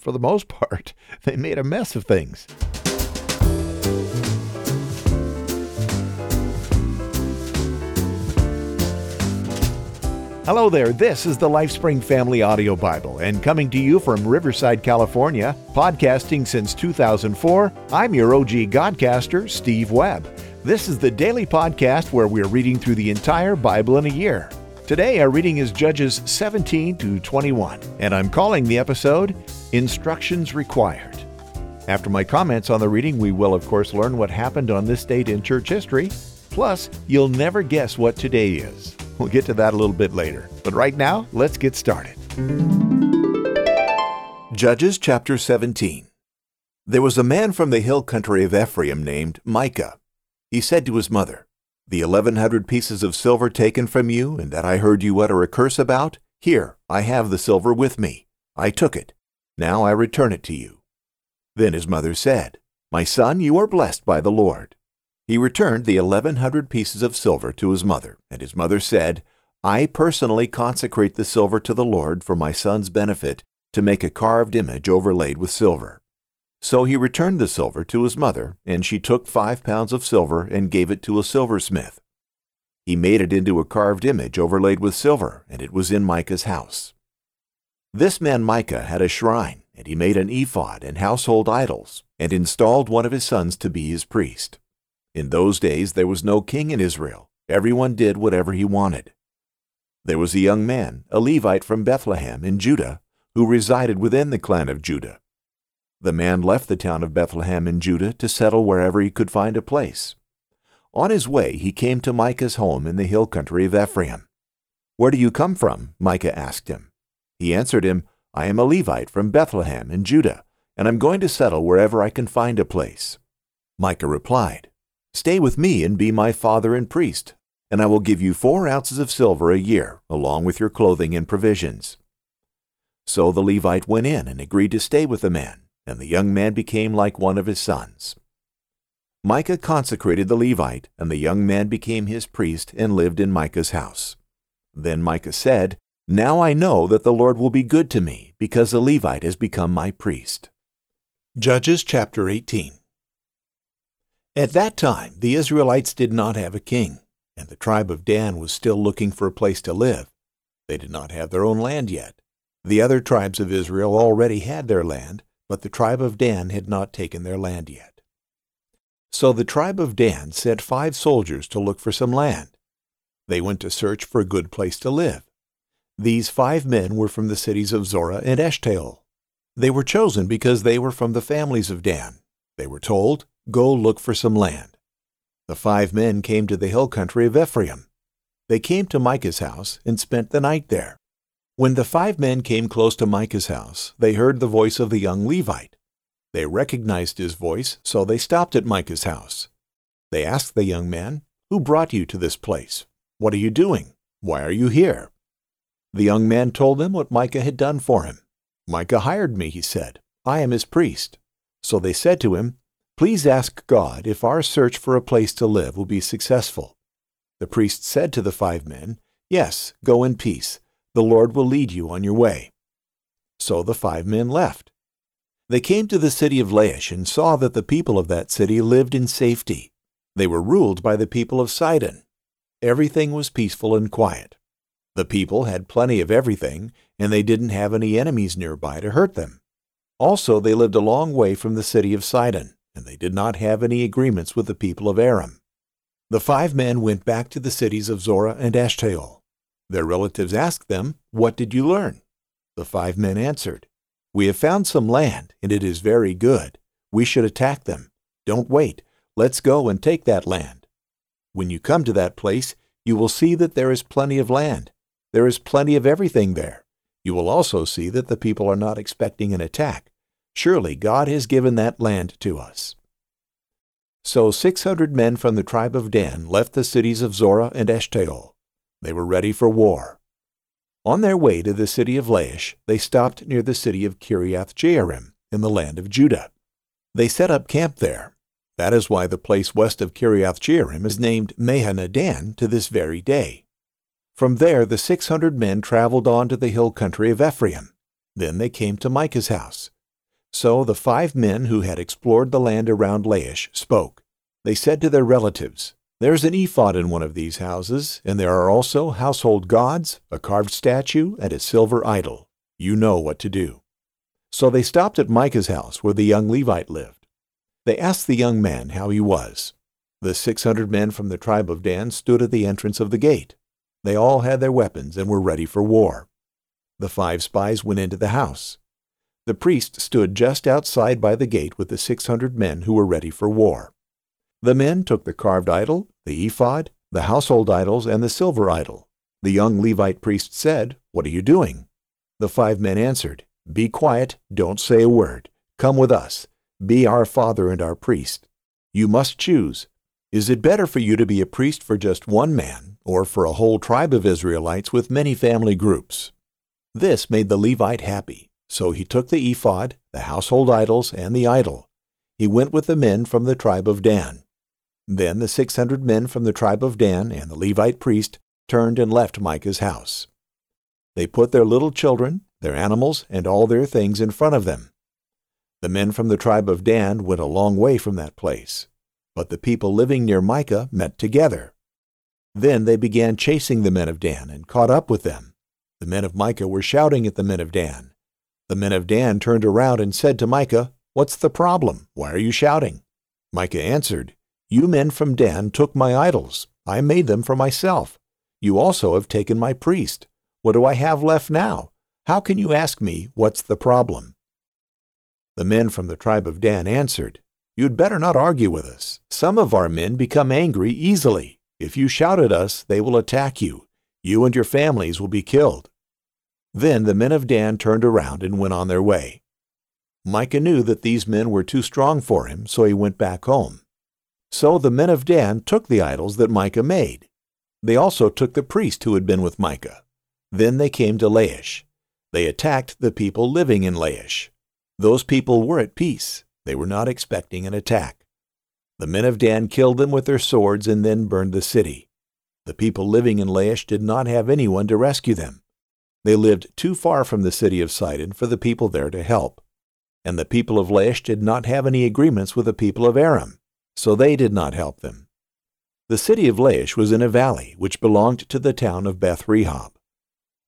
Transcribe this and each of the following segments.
for the most part, they made a mess of things. Hello there, this is the LifeSpring Family Audio Bible, and coming to you from Riverside, California, podcasting since 2004, I'm your OG Godcaster, Steve Webb. This is the daily podcast where we're reading through the entire Bible in a year. Today, our reading is Judges 17 to 21, and I'm calling the episode Instructions Required. After my comments on the reading, we will, of course, learn what happened on this date in church history. Plus, you'll never guess what today is. We'll get to that a little bit later. But right now, let's get started. Judges chapter 17. There was a man from the hill country of Ephraim named Micah. He said to his mother, The eleven hundred pieces of silver taken from you, and that I heard you utter a curse about, here, I have the silver with me. I took it. Now I return it to you. Then his mother said, My son, you are blessed by the Lord. He returned the eleven hundred pieces of silver to his mother, and his mother said, I personally consecrate the silver to the Lord for my son's benefit to make a carved image overlaid with silver. So he returned the silver to his mother, and she took five pounds of silver and gave it to a silversmith. He made it into a carved image overlaid with silver, and it was in Micah's house. This man Micah had a shrine, and he made an ephod and household idols, and installed one of his sons to be his priest. In those days there was no king in Israel. Everyone did whatever he wanted. There was a young man, a Levite from Bethlehem in Judah, who resided within the clan of Judah. The man left the town of Bethlehem in Judah to settle wherever he could find a place. On his way, he came to Micah's home in the hill country of Ephraim. Where do you come from? Micah asked him. He answered him, I am a Levite from Bethlehem in Judah, and I'm going to settle wherever I can find a place. Micah replied, Stay with me and be my father and priest, and I will give you four ounces of silver a year, along with your clothing and provisions. So the Levite went in and agreed to stay with the man, and the young man became like one of his sons. Micah consecrated the Levite, and the young man became his priest and lived in Micah's house. Then Micah said, Now I know that the Lord will be good to me, because the Levite has become my priest. Judges chapter 18 at that time, the Israelites did not have a king, and the tribe of Dan was still looking for a place to live. They did not have their own land yet. The other tribes of Israel already had their land, but the tribe of Dan had not taken their land yet. So the tribe of Dan sent five soldiers to look for some land. They went to search for a good place to live. These five men were from the cities of Zorah and Eshtaol. They were chosen because they were from the families of Dan. They were told, Go look for some land. The five men came to the hill country of Ephraim. They came to Micah's house and spent the night there. When the five men came close to Micah's house, they heard the voice of the young Levite. They recognized his voice, so they stopped at Micah's house. They asked the young man, Who brought you to this place? What are you doing? Why are you here? The young man told them what Micah had done for him. Micah hired me, he said. I am his priest. So they said to him, Please ask God if our search for a place to live will be successful. The priest said to the five men, Yes, go in peace. The Lord will lead you on your way. So the five men left. They came to the city of Laish and saw that the people of that city lived in safety. They were ruled by the people of Sidon. Everything was peaceful and quiet. The people had plenty of everything, and they didn't have any enemies nearby to hurt them. Also, they lived a long way from the city of Sidon and they did not have any agreements with the people of Aram. The five men went back to the cities of Zorah and Eshtaol. Their relatives asked them, What did you learn? The five men answered, We have found some land, and it is very good. We should attack them. Don't wait. Let's go and take that land. When you come to that place, you will see that there is plenty of land. There is plenty of everything there. You will also see that the people are not expecting an attack. Surely God has given that land to us. So 600 men from the tribe of Dan left the cities of Zorah and Eshtaol. They were ready for war. On their way to the city of Laish, they stopped near the city of Kiriath Jearim in the land of Judah. They set up camp there. That is why the place west of Kiriath Jearim is named Mahaneh-dan to this very day. From there the 600 men traveled on to the hill country of Ephraim. Then they came to Micah's house. So the five men who had explored the land around Laish spoke. They said to their relatives, There's an ephod in one of these houses, and there are also household gods, a carved statue, and a silver idol. You know what to do. So they stopped at Micah's house where the young Levite lived. They asked the young man how he was. The six hundred men from the tribe of Dan stood at the entrance of the gate. They all had their weapons and were ready for war. The five spies went into the house. The priest stood just outside by the gate with the six hundred men who were ready for war. The men took the carved idol, the ephod, the household idols, and the silver idol. The young Levite priest said, What are you doing? The five men answered, Be quiet, don't say a word. Come with us. Be our father and our priest. You must choose. Is it better for you to be a priest for just one man, or for a whole tribe of Israelites with many family groups? This made the Levite happy, so he took the ephod, the household idols, and the idol. He went with the men from the tribe of Dan. Then the six hundred men from the tribe of Dan and the Levite priest turned and left Micah's house. They put their little children, their animals, and all their things in front of them. The men from the tribe of Dan went a long way from that place, but the people living near Micah met together. Then they began chasing the men of Dan and caught up with them. The men of Micah were shouting at the men of Dan. The men of Dan turned around and said to Micah, What's the problem? Why are you shouting? Micah answered, You men from Dan took my idols. I made them for myself. You also have taken my priest. What do I have left now? How can you ask me, What's the problem? The men from the tribe of Dan answered, You'd better not argue with us. Some of our men become angry easily. If you shout at us, they will attack you. You and your families will be killed. Then the men of Dan turned around and went on their way. Micah knew that these men were too strong for him, so he went back home. So the men of Dan took the idols that Micah made. They also took the priest who had been with Micah. Then they came to Laish. They attacked the people living in Laish. Those people were at peace. They were not expecting an attack. The men of Dan killed them with their swords and then burned the city. The people living in Laish did not have anyone to rescue them. They lived too far from the city of Sidon for the people there to help. And the people of Laish did not have any agreements with the people of Aram, so they did not help them. The city of Laish was in a valley which belonged to the town of Beth Rehob.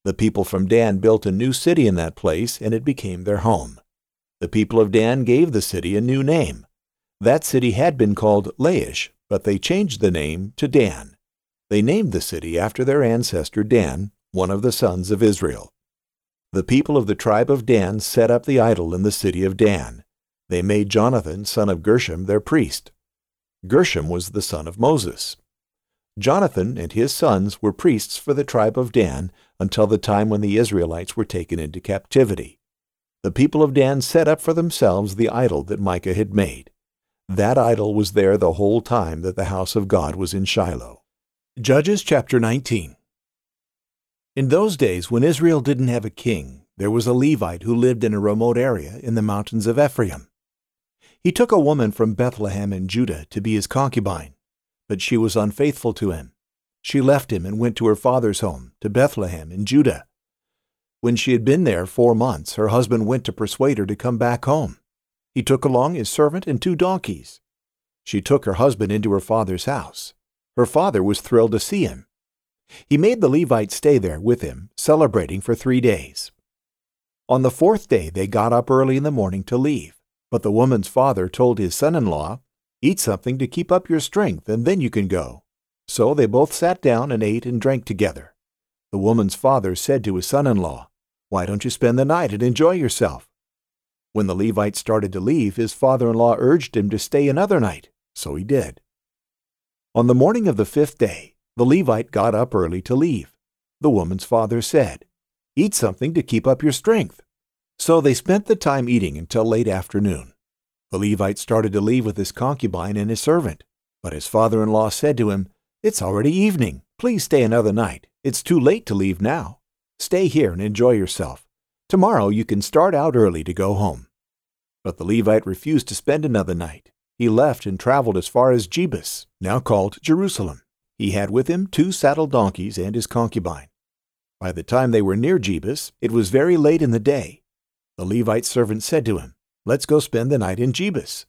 The people from Dan built a new city in that place, and it became their home. The people of Dan gave the city a new name. That city had been called Laish, but they changed the name to Dan. They named the city after their ancestor Dan, one of the sons of Israel. The people of the tribe of Dan set up the idol in the city of Dan. They made Jonathan, son of Gershom, their priest. Gershom was the son of Moses. Jonathan and his sons were priests for the tribe of Dan until the time when the Israelites were taken into captivity. The people of Dan set up for themselves the idol that Micah had made. That idol was there the whole time that the house of God was in Shiloh. Judges chapter 19 In those days, when Israel didn't have a king, there was a Levite who lived in a remote area in the mountains of Ephraim. He took a woman from Bethlehem in Judah to be his concubine, but she was unfaithful to him. She left him and went to her father's home, to Bethlehem in Judah. When she had been there four months, her husband went to persuade her to come back home. He took along his servant and two donkeys. She took her husband into her father's house. Her father was thrilled to see him. He made the Levite stay there with him, celebrating for three days. On the fourth day they got up early in the morning to leave, but the woman's father told his son-in-law, Eat something to keep up your strength, and then you can go. So they both sat down and ate and drank together. The woman's father said to his son-in-law, Why don't you spend the night and enjoy yourself? When the Levite started to leave, his father-in-law urged him to stay another night, so he did. On the morning of the fifth day, the Levite got up early to leave. The woman's father said, Eat something to keep up your strength. So they spent the time eating until late afternoon. The Levite started to leave with his concubine and his servant, but his father in law said to him, It's already evening. Please stay another night. It's too late to leave now. Stay here and enjoy yourself. Tomorrow you can start out early to go home. But the Levite refused to spend another night. He left and traveled as far as Jebus, now called Jerusalem. He had with him two saddled donkeys and his concubine. By the time they were near Jebus, it was very late in the day. The Levite servant said to him, Let's go spend the night in Jebus.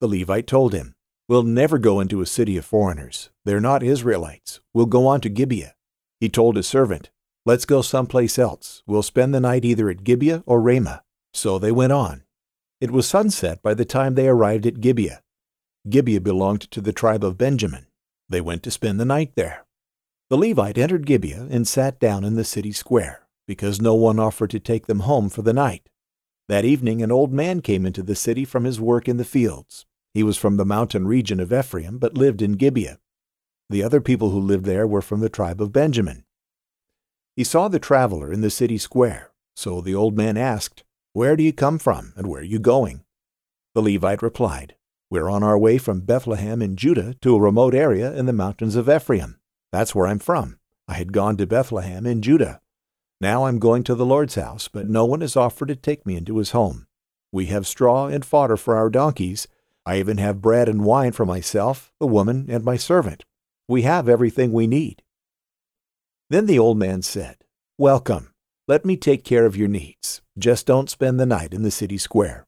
The Levite told him, We'll never go into a city of foreigners. They're not Israelites. We'll go on to Gibeah. He told his servant, Let's go someplace else. We'll spend the night either at Gibeah or Ramah. So they went on. It was sunset by the time they arrived at Gibeah. Gibeah belonged to the tribe of Benjamin. They went to spend the night there. The Levite entered Gibeah and sat down in the city square, because no one offered to take them home for the night. That evening an old man came into the city from his work in the fields. He was from the mountain region of Ephraim, but lived in Gibeah. The other people who lived there were from the tribe of Benjamin. He saw the traveler in the city square, so the old man asked, Where do you come from, and where are you going? The Levite replied, We're on our way from Bethlehem in Judah to a remote area in the mountains of Ephraim. That's where I'm from. I had gone to Bethlehem in Judah. Now I'm going to the Lord's house, but no one has offered to take me into his home. We have straw and fodder for our donkeys. I even have bread and wine for myself, the woman, and my servant. We have everything we need. Then the old man said, Welcome. Let me take care of your needs. Just don't spend the night in the city square.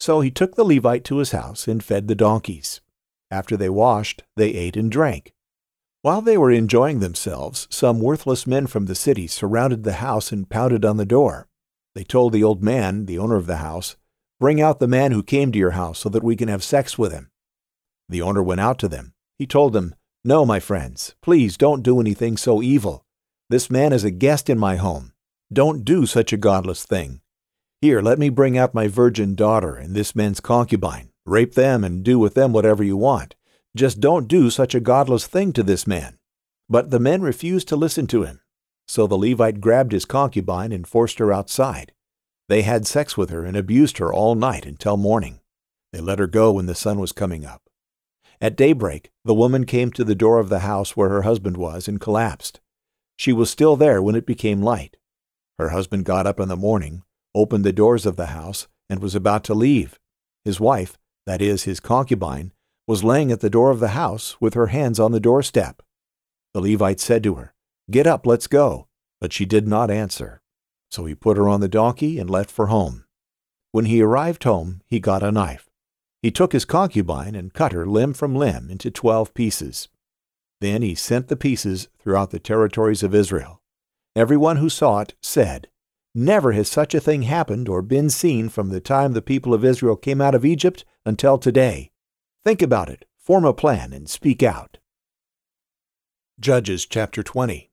So he took the Levite to his house and fed the donkeys. After they washed, they ate and drank. While they were enjoying themselves, some worthless men from the city surrounded the house and pounded on the door. They told the old man, the owner of the house, Bring out the man who came to your house so that we can have sex with him. The owner went out to them. He told them, No, my friends, please don't do anything so evil. This man is a guest in my home. Don't do such a godless thing. Here, let me bring out my virgin daughter and this man's concubine. Rape them and do with them whatever you want. Just don't do such a godless thing to this man. But the men refused to listen to him. So the Levite grabbed his concubine and forced her outside. They had sex with her and abused her all night until morning. They let her go when the sun was coming up. At daybreak, the woman came to the door of the house where her husband was and collapsed. She was still there when it became light. Her husband got up in the morning, opened the doors of the house, and was about to leave. His wife, that is, his concubine, was laying at the door of the house with her hands on the doorstep. The Levite said to her, Get up, let's go. But she did not answer. So he put her on the donkey and left for home. When he arrived home, he got a knife. He took his concubine and cut her limb from limb into twelve pieces. Then he sent the pieces throughout the territories of Israel. Everyone who saw it said, Never has such a thing happened or been seen from the time the people of Israel came out of Egypt until today. Think about it, form a plan, and speak out. Judges chapter 20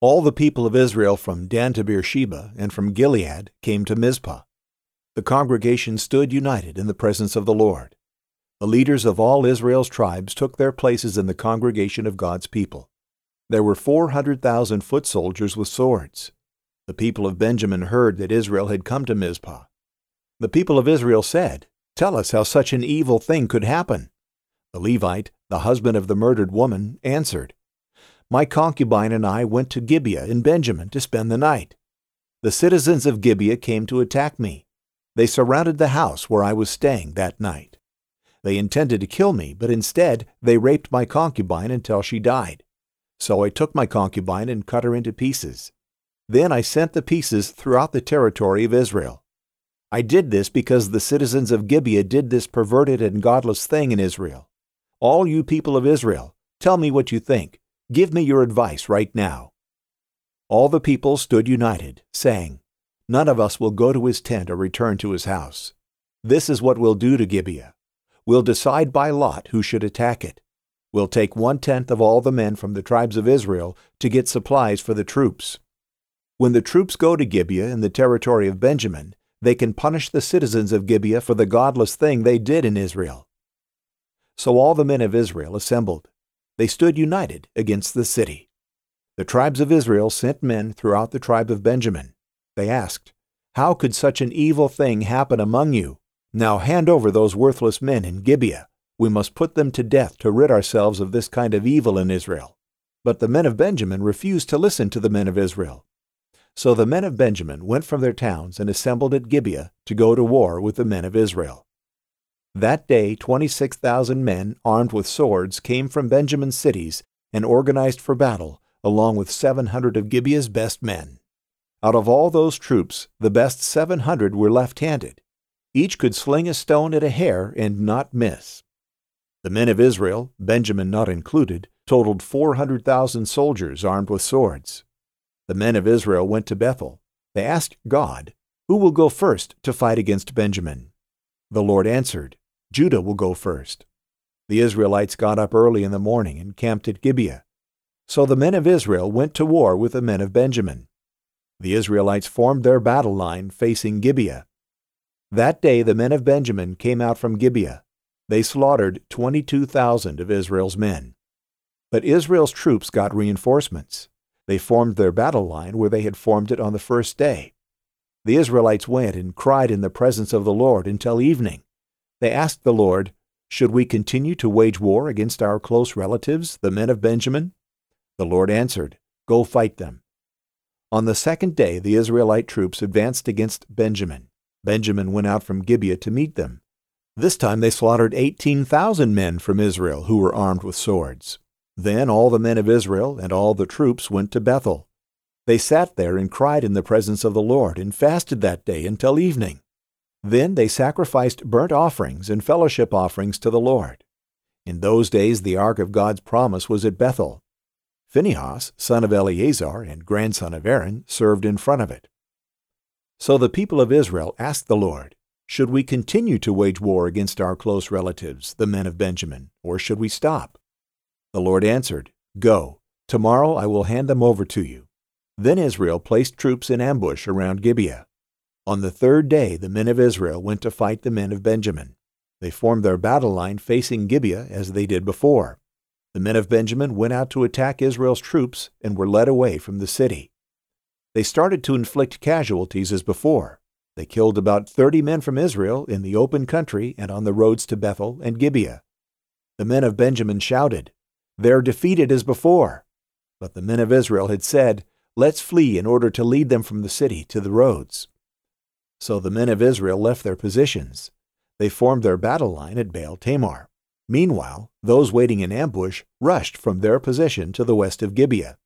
All the people of Israel from Dan to Beersheba and from Gilead came to Mizpah. The congregation stood united in the presence of the Lord. The leaders of all Israel's tribes took their places in the congregation of God's people. There were 400,000 foot soldiers with swords. The people of Benjamin heard that Israel had come to Mizpah. The people of Israel said, Tell us how such an evil thing could happen. The Levite, the husband of the murdered woman, answered, My concubine and I went to Gibeah in Benjamin to spend the night. The citizens of Gibeah came to attack me. They surrounded the house where I was staying that night. They intended to kill me, but instead they raped my concubine until she died. So I took my concubine and cut her into pieces. Then I sent the pieces throughout the territory of Israel. I did this because the citizens of Gibeah did this perverted and godless thing in Israel. All you people of Israel, tell me what you think. Give me your advice right now. All the people stood united, saying, None of us will go to his tent or return to his house. This is what we'll do to Gibeah. We'll decide by lot who should attack it. We'll take one tenth of all the men from the tribes of Israel to get supplies for the troops. When the troops go to Gibeah in the territory of Benjamin, they can punish the citizens of Gibeah for the godless thing they did in Israel. So all the men of Israel assembled. They stood united against the city. The tribes of Israel sent men throughout the tribe of Benjamin. They asked, How could such an evil thing happen among you? Now hand over those worthless men in Gibeah. We must put them to death to rid ourselves of this kind of evil in Israel. But the men of Benjamin refused to listen to the men of Israel. So the men of Benjamin went from their towns and assembled at Gibeah to go to war with the men of Israel. That day 26,000 men armed with swords came from Benjamin's cities and organized for battle, along with 700 of Gibeah's best men. Out of all those troops, the best 700 were left handed, Each could sling a stone at a hare and not miss. The men of Israel, Benjamin not included, totaled 400,000 soldiers armed with swords. The men of Israel went to Bethel. They asked God, Who will go first to fight against Benjamin? The Lord answered, Judah will go first. The Israelites got up early in the morning and camped at Gibeah. So the men of Israel went to war with the men of Benjamin. The Israelites formed their battle line facing Gibeah. That day the men of Benjamin came out from Gibeah. They slaughtered 22,000 of Israel's men. But Israel's troops got reinforcements. They formed their battle line where they had formed it on the first day. The Israelites went and cried in the presence of the Lord until evening. They asked the Lord, Should we continue to wage war against our close relatives, the men of Benjamin? The Lord answered, Go fight them. On the second day the Israelite troops advanced against Benjamin. Benjamin went out from Gibeah to meet them. This time they slaughtered 18,000 men from Israel who were armed with swords. Then all the men of Israel and all the troops went to Bethel. They sat there and cried in the presence of the Lord and fasted that day until evening. Then they sacrificed burnt offerings and fellowship offerings to the Lord. In those days the ark of God's promise was at Bethel. Phinehas, son of Eleazar and grandson of Aaron, served in front of it. So the people of Israel asked the Lord, Should we continue to wage war against our close relatives, the men of Benjamin, or should we stop? The Lord answered, Go. Tomorrow I will hand them over to you. Then Israel placed troops in ambush around Gibeah. On the third day the men of Israel went to fight the men of Benjamin. They formed their battle line facing Gibeah as they did before. The men of Benjamin went out to attack Israel's troops and were led away from the city. They started to inflict casualties as before. They killed about thirty men from Israel in the open country and on the roads to Bethel and Gibeah. The men of Benjamin shouted, they're defeated as before. But the men of Israel had said, Let's flee in order to lead them from the city to the roads. So the men of Israel left their positions. They formed their battle line at Baal Tamar. Meanwhile, those waiting in ambush rushed from their position to the west of Gibeah.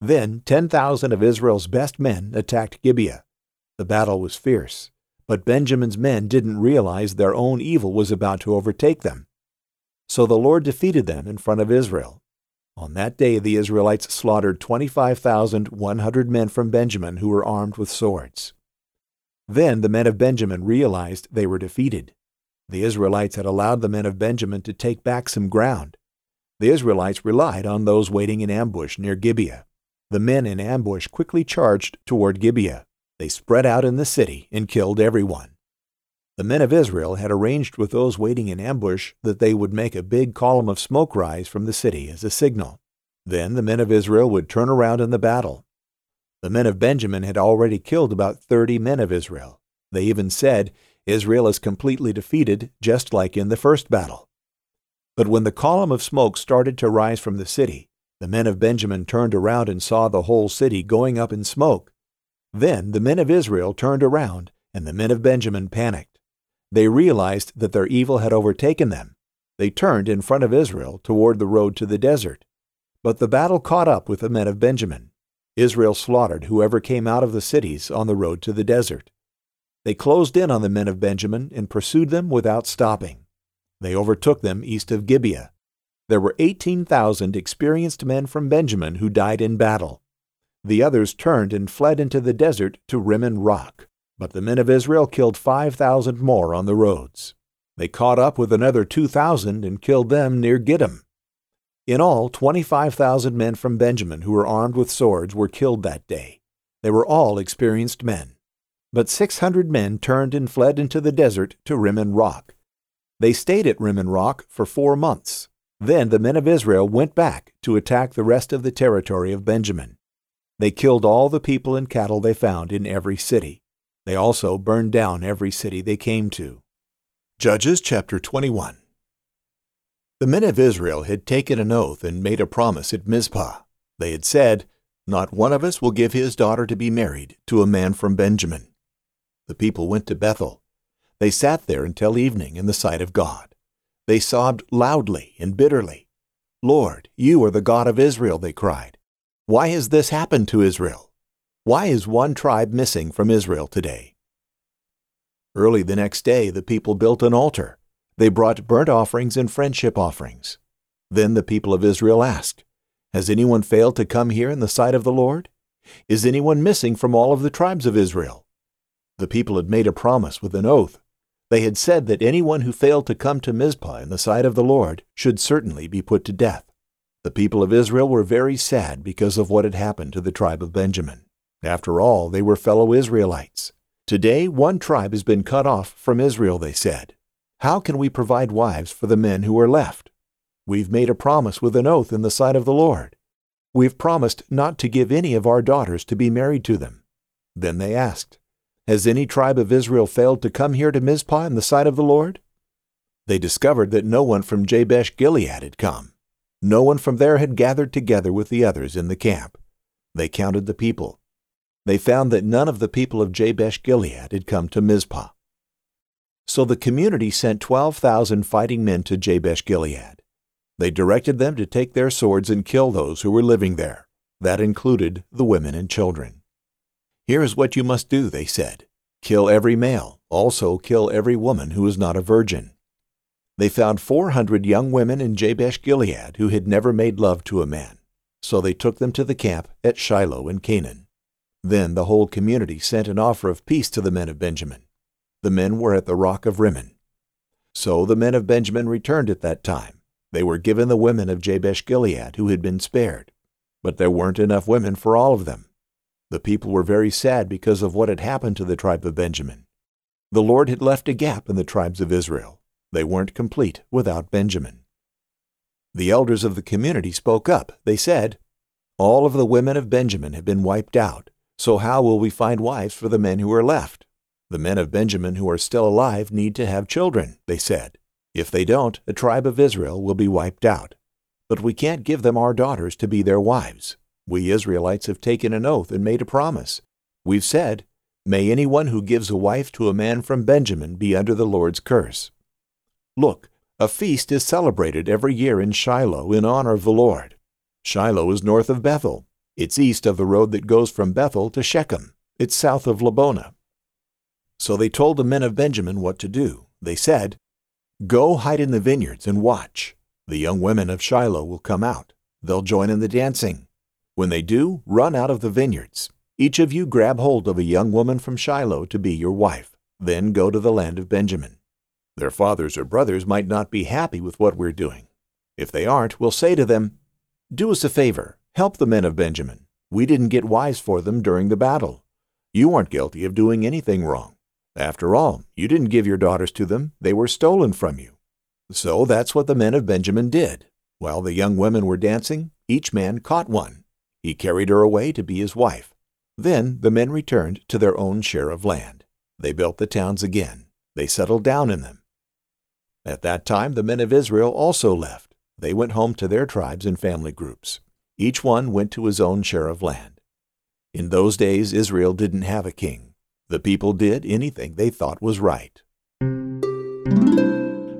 Then 10,000 of Israel's best men attacked Gibeah. The battle was fierce, but Benjamin's men didn't realize their own evil was about to overtake them. So the Lord defeated them in front of Israel. On that day the Israelites slaughtered 25,100 men from Benjamin who were armed with swords. Then the men of Benjamin realized they were defeated. The Israelites had allowed the men of Benjamin to take back some ground. The Israelites relied on those waiting in ambush near Gibeah. The men in ambush quickly charged toward Gibeah. They spread out in the city and killed everyone. The men of Israel had arranged with those waiting in ambush that they would make a big column of smoke rise from the city as a signal. Then the men of Israel would turn around in the battle. The men of Benjamin had already killed about thirty men of Israel. They even said, Israel is completely defeated, just like in the first battle. But when the column of smoke started to rise from the city, the men of Benjamin turned around and saw the whole city going up in smoke. Then the men of Israel turned around, and the men of Benjamin panicked. They realized that their evil had overtaken them. They turned in front of Israel toward the road to the desert. But the battle caught up with the men of Benjamin. Israel slaughtered whoever came out of the cities on the road to the desert. They closed in on the men of Benjamin and pursued them without stopping. They overtook them east of Gibeah. There were 18,000 experienced men from Benjamin who died in battle. The others turned and fled into the desert to Rimmon Rock. But the men of Israel killed 5,000 more on the roads. They caught up with another 2,000 and killed them near Gidom. In all, 25,000 men from Benjamin who were armed with swords were killed that day. They were all experienced men. But 600 men turned and fled into the desert to Rimmon Rock. They stayed at Rimmon Rock for four months. Then the men of Israel went back to attack the rest of the territory of Benjamin. They killed all the people and cattle they found in every city. They also burned down every city they came to. Judges chapter 21 The men of Israel had taken an oath and made a promise at Mizpah. They had said, Not one of us will give his daughter to be married to a man from Benjamin. The people went to Bethel. They sat there until evening in the sight of God. They sobbed loudly and bitterly. Lord, you are the God of Israel, they cried. Why has this happened to Israel? Why is one tribe missing from Israel today? Early the next day, the people built an altar. They brought burnt offerings and friendship offerings. Then the people of Israel asked, Has anyone failed to come here in the sight of the Lord? Is anyone missing from all of the tribes of Israel? The people had made a promise with an oath. They had said that anyone who failed to come to Mizpah in the sight of the Lord should certainly be put to death. The people of Israel were very sad because of what had happened to the tribe of Benjamin. After all, they were fellow Israelites. Today, one tribe has been cut off from Israel, they said. How can we provide wives for the men who are left? We've made a promise with an oath in the sight of the Lord. We've promised not to give any of our daughters to be married to them. Then they asked, Has any tribe of Israel failed to come here to Mizpah in the sight of the Lord? They discovered that no one from Jabesh Gilead had come. No one from there had gathered together with the others in the camp. They counted the people. They found that none of the people of Jabesh Gilead had come to Mizpah. So the community sent 12,000 fighting men to Jabesh Gilead. They directed them to take their swords and kill those who were living there. That included the women and children. Here is what you must do, they said. Kill every male, also kill every woman who is not a virgin. They found 400 young women in Jabesh Gilead who had never made love to a man. So they took them to the camp at Shiloh in Canaan. Then the whole community sent an offer of peace to the men of Benjamin. The men were at the rock of Rimmon. So the men of Benjamin returned at that time they were given the women of Jabesh Gilead who had been spared, but there weren't enough women for all of them. The people were very sad because of what had happened to the tribe of Benjamin. The Lord had left a gap in the tribes of Israel. They weren't complete without Benjamin. The elders of the community spoke up. They said, All of the women of Benjamin have been wiped out, so how will we find wives for the men who are left? The men of Benjamin who are still alive need to have children, they said. If they don't, the tribe of Israel will be wiped out. But we can't give them our daughters to be their wives. We Israelites have taken an oath and made a promise. We've said, May anyone who gives a wife to a man from Benjamin be under the Lord's curse. Look, a feast is celebrated every year in Shiloh in honor of the Lord. Shiloh is north of Bethel. It's east of the road that goes from Bethel to Shechem. It's south of Lebonah. So they told the men of Benjamin what to do. They said, Go hide in the vineyards and watch. The young women of Shiloh will come out. They'll join in the dancing. When they do, run out of the vineyards. Each of you grab hold of a young woman from Shiloh to be your wife. Then go to the land of Benjamin. Their fathers or brothers might not be happy with what we're doing. If they aren't, we'll say to them, Do us a favor, help the men of Benjamin. We didn't get wives for them during the battle. You aren't guilty of doing anything wrong. After all, you didn't give your daughters to them, they were stolen from you. So that's what the men of Benjamin did. While the young women were dancing, each man caught one. He carried her away to be his wife. Then the men returned to their own share of land. They built the towns again. They settled down in them. At that time, the men of Israel also left. They went home to their tribes and family groups. Each one went to his own share of land. In those days, Israel didn't have a king. The people did anything they thought was right.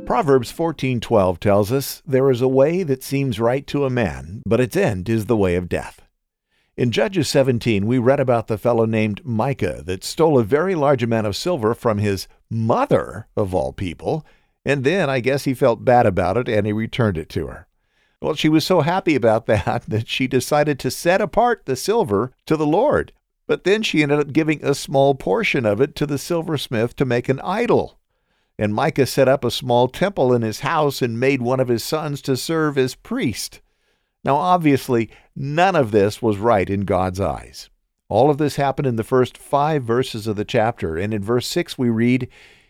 Proverbs 14:12 tells us, "There is a way that seems right to a man, but its end is the way of death." In Judges 17, we read about the fellow named Micah that stole a very large amount of silver from his mother, of all people, and then I guess he felt bad about it and he returned it to her. Well, she was so happy about that that she decided to set apart the silver to the Lord. But then she ended up giving a small portion of it to the silversmith to make an idol. And Micah set up a small temple in his house and made one of his sons to serve as priest. Now, obviously, none of this was right in God's eyes. All of this happened in the first five verses of the chapter, and in verse 6 we read,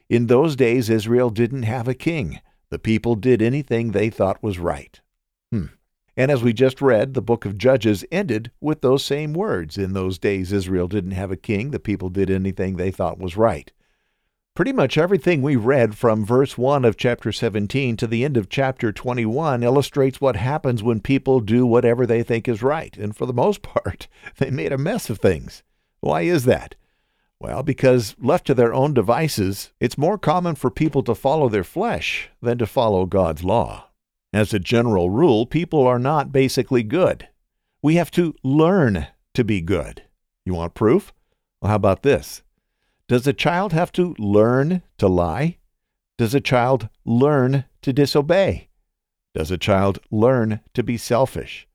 In those days Israel didn't have a king. The people did anything they thought was right. Hmm. And as we just read, the book of Judges ended with those same words. In those days, Israel didn't have a king. The people did anything they thought was right. Pretty much everything we read from verse 1 of chapter 17 to the end of chapter 21 illustrates what happens when people do whatever they think is right. And for the most part, they made a mess of things. Why is that? Well, because left to their own devices, it's more common for people to follow their flesh than to follow God's law. As a general rule, people are not basically good. We have to learn to be good. You want proof? Well, how about this? Does a child have to learn to lie? Does a child learn to disobey? Does a child learn to be selfish?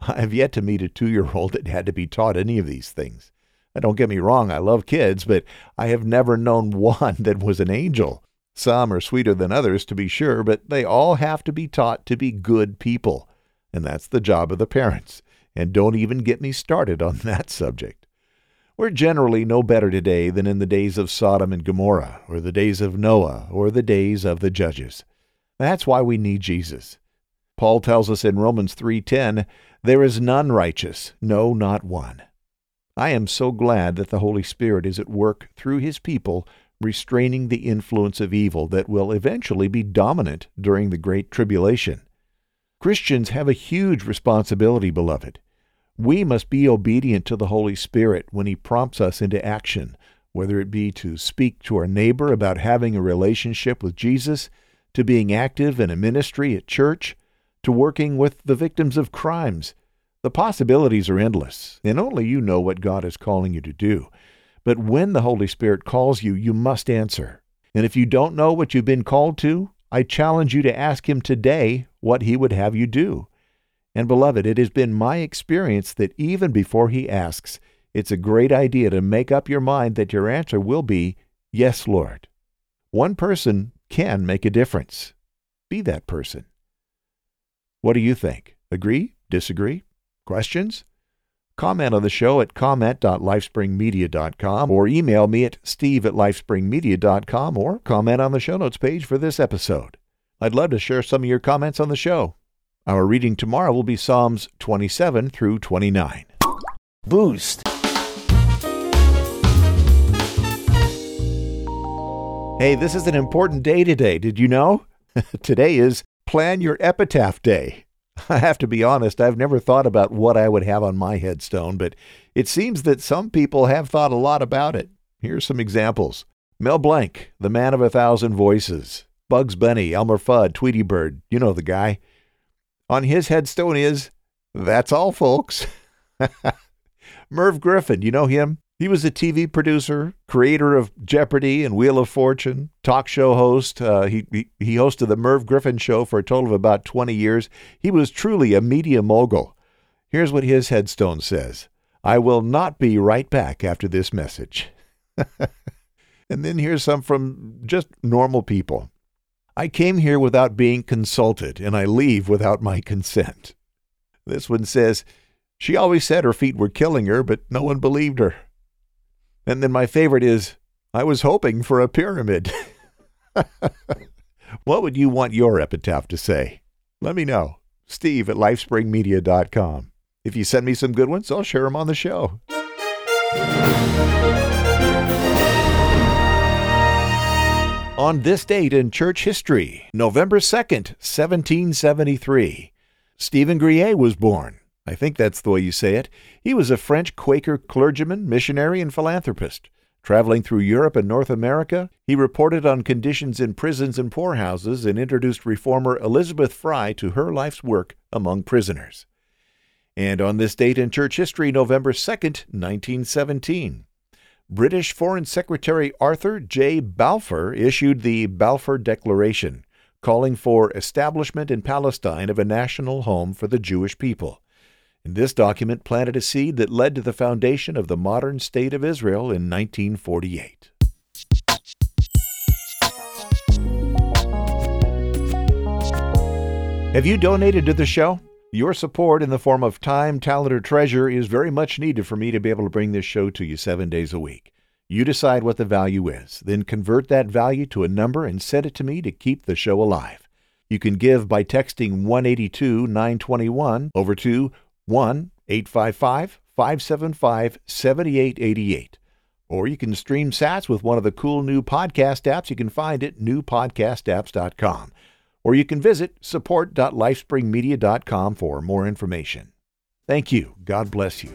I have yet to meet a two year old that had to be taught any of these things. don't get me wrong, I love kids, but I have never known one that was an angel. Some are sweeter than others, to be sure, but they all have to be taught to be good people. And that's the job of the parents. And don't even get me started on that subject. We're generally no better today than in the days of Sodom and Gomorrah, or the days of Noah, or the days of the judges. That's why we need Jesus. Paul tells us in Romans 3:10, there is none righteous, no not one. I am so glad that the Holy Spirit is at work through his people restraining the influence of evil that will eventually be dominant during the great tribulation. Christians have a huge responsibility, beloved. We must be obedient to the Holy Spirit when He prompts us into action, whether it be to speak to our neighbor about having a relationship with Jesus, to being active in a ministry at church, to working with the victims of crimes. The possibilities are endless, and only you know what God is calling you to do. But when the Holy Spirit calls you, you must answer. And if you don't know what you've been called to, I challenge you to ask Him today what He would have you do. And beloved, it has been my experience that even before he asks, it's a great idea to make up your mind that your answer will be, Yes, Lord. One person can make a difference. Be that person. What do you think? Agree? Disagree? Questions? Comment on the show at comment.lifespringmedia.com or email me at steve at lifespringmedia.com or comment on the show notes page for this episode. I'd love to share some of your comments on the show. Our reading tomorrow will be Psalms 27 through 29. Boost. Hey, this is an important day today. Did you know? today is Plan Your Epitaph Day. I have to be honest, I've never thought about what I would have on my headstone, but it seems that some people have thought a lot about it. Here's some examples Mel Blanc, the man of a thousand voices. Bugs Bunny, Elmer Fudd, Tweety Bird, you know the guy. On his headstone is, That's all, folks. Merv Griffin, you know him? He was a TV producer, creator of Jeopardy and Wheel of Fortune, talk show host. Uh, he, he, he hosted the Merv Griffin Show for a total of about 20 years. He was truly a media mogul. Here's what his headstone says I will not be right back after this message. and then here's some from just normal people. I came here without being consulted, and I leave without my consent. This one says, She always said her feet were killing her, but no one believed her. And then my favorite is, I was hoping for a pyramid. what would you want your epitaph to say? Let me know. Steve at lifespringmedia.com. If you send me some good ones, I'll share them on the show. On this date in church history, November 2nd, 1773, Stephen Grellet was born. I think that's the way you say it. He was a French Quaker clergyman, missionary, and philanthropist. Traveling through Europe and North America, he reported on conditions in prisons and poorhouses and introduced reformer Elizabeth Fry to her life's work among prisoners. And on this date in church history, November 2nd, 1917, British Foreign Secretary Arthur J. Balfour issued the Balfour Declaration, calling for establishment in Palestine of a national home for the Jewish people. And this document planted a seed that led to the foundation of the modern state of Israel in 1948. Have you donated to the show? Your support in the form of time, talent, or treasure is very much needed for me to be able to bring this show to you seven days a week. You decide what the value is, then convert that value to a number and send it to me to keep the show alive. You can give by texting 182 921 over to 1 855 575 7888. Or you can stream sats with one of the cool new podcast apps you can find at newpodcastapps.com or you can visit support.lifespringmedia.com for more information. Thank you. God bless you.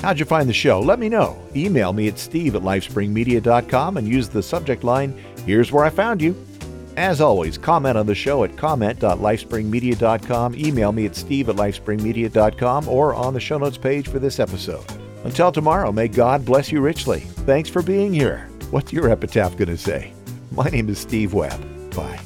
How'd you find the show? Let me know. Email me at steve at lifespringmedia.com and use the subject line, Here's Where I Found You. As always, comment on the show at comment.lifespringmedia.com, email me at steve at lifespringmedia.com, or on the show notes page for this episode. Until tomorrow, may God bless you richly. Thanks for being here. What's your epitaph going to say? My name is Steve Webb. Bye.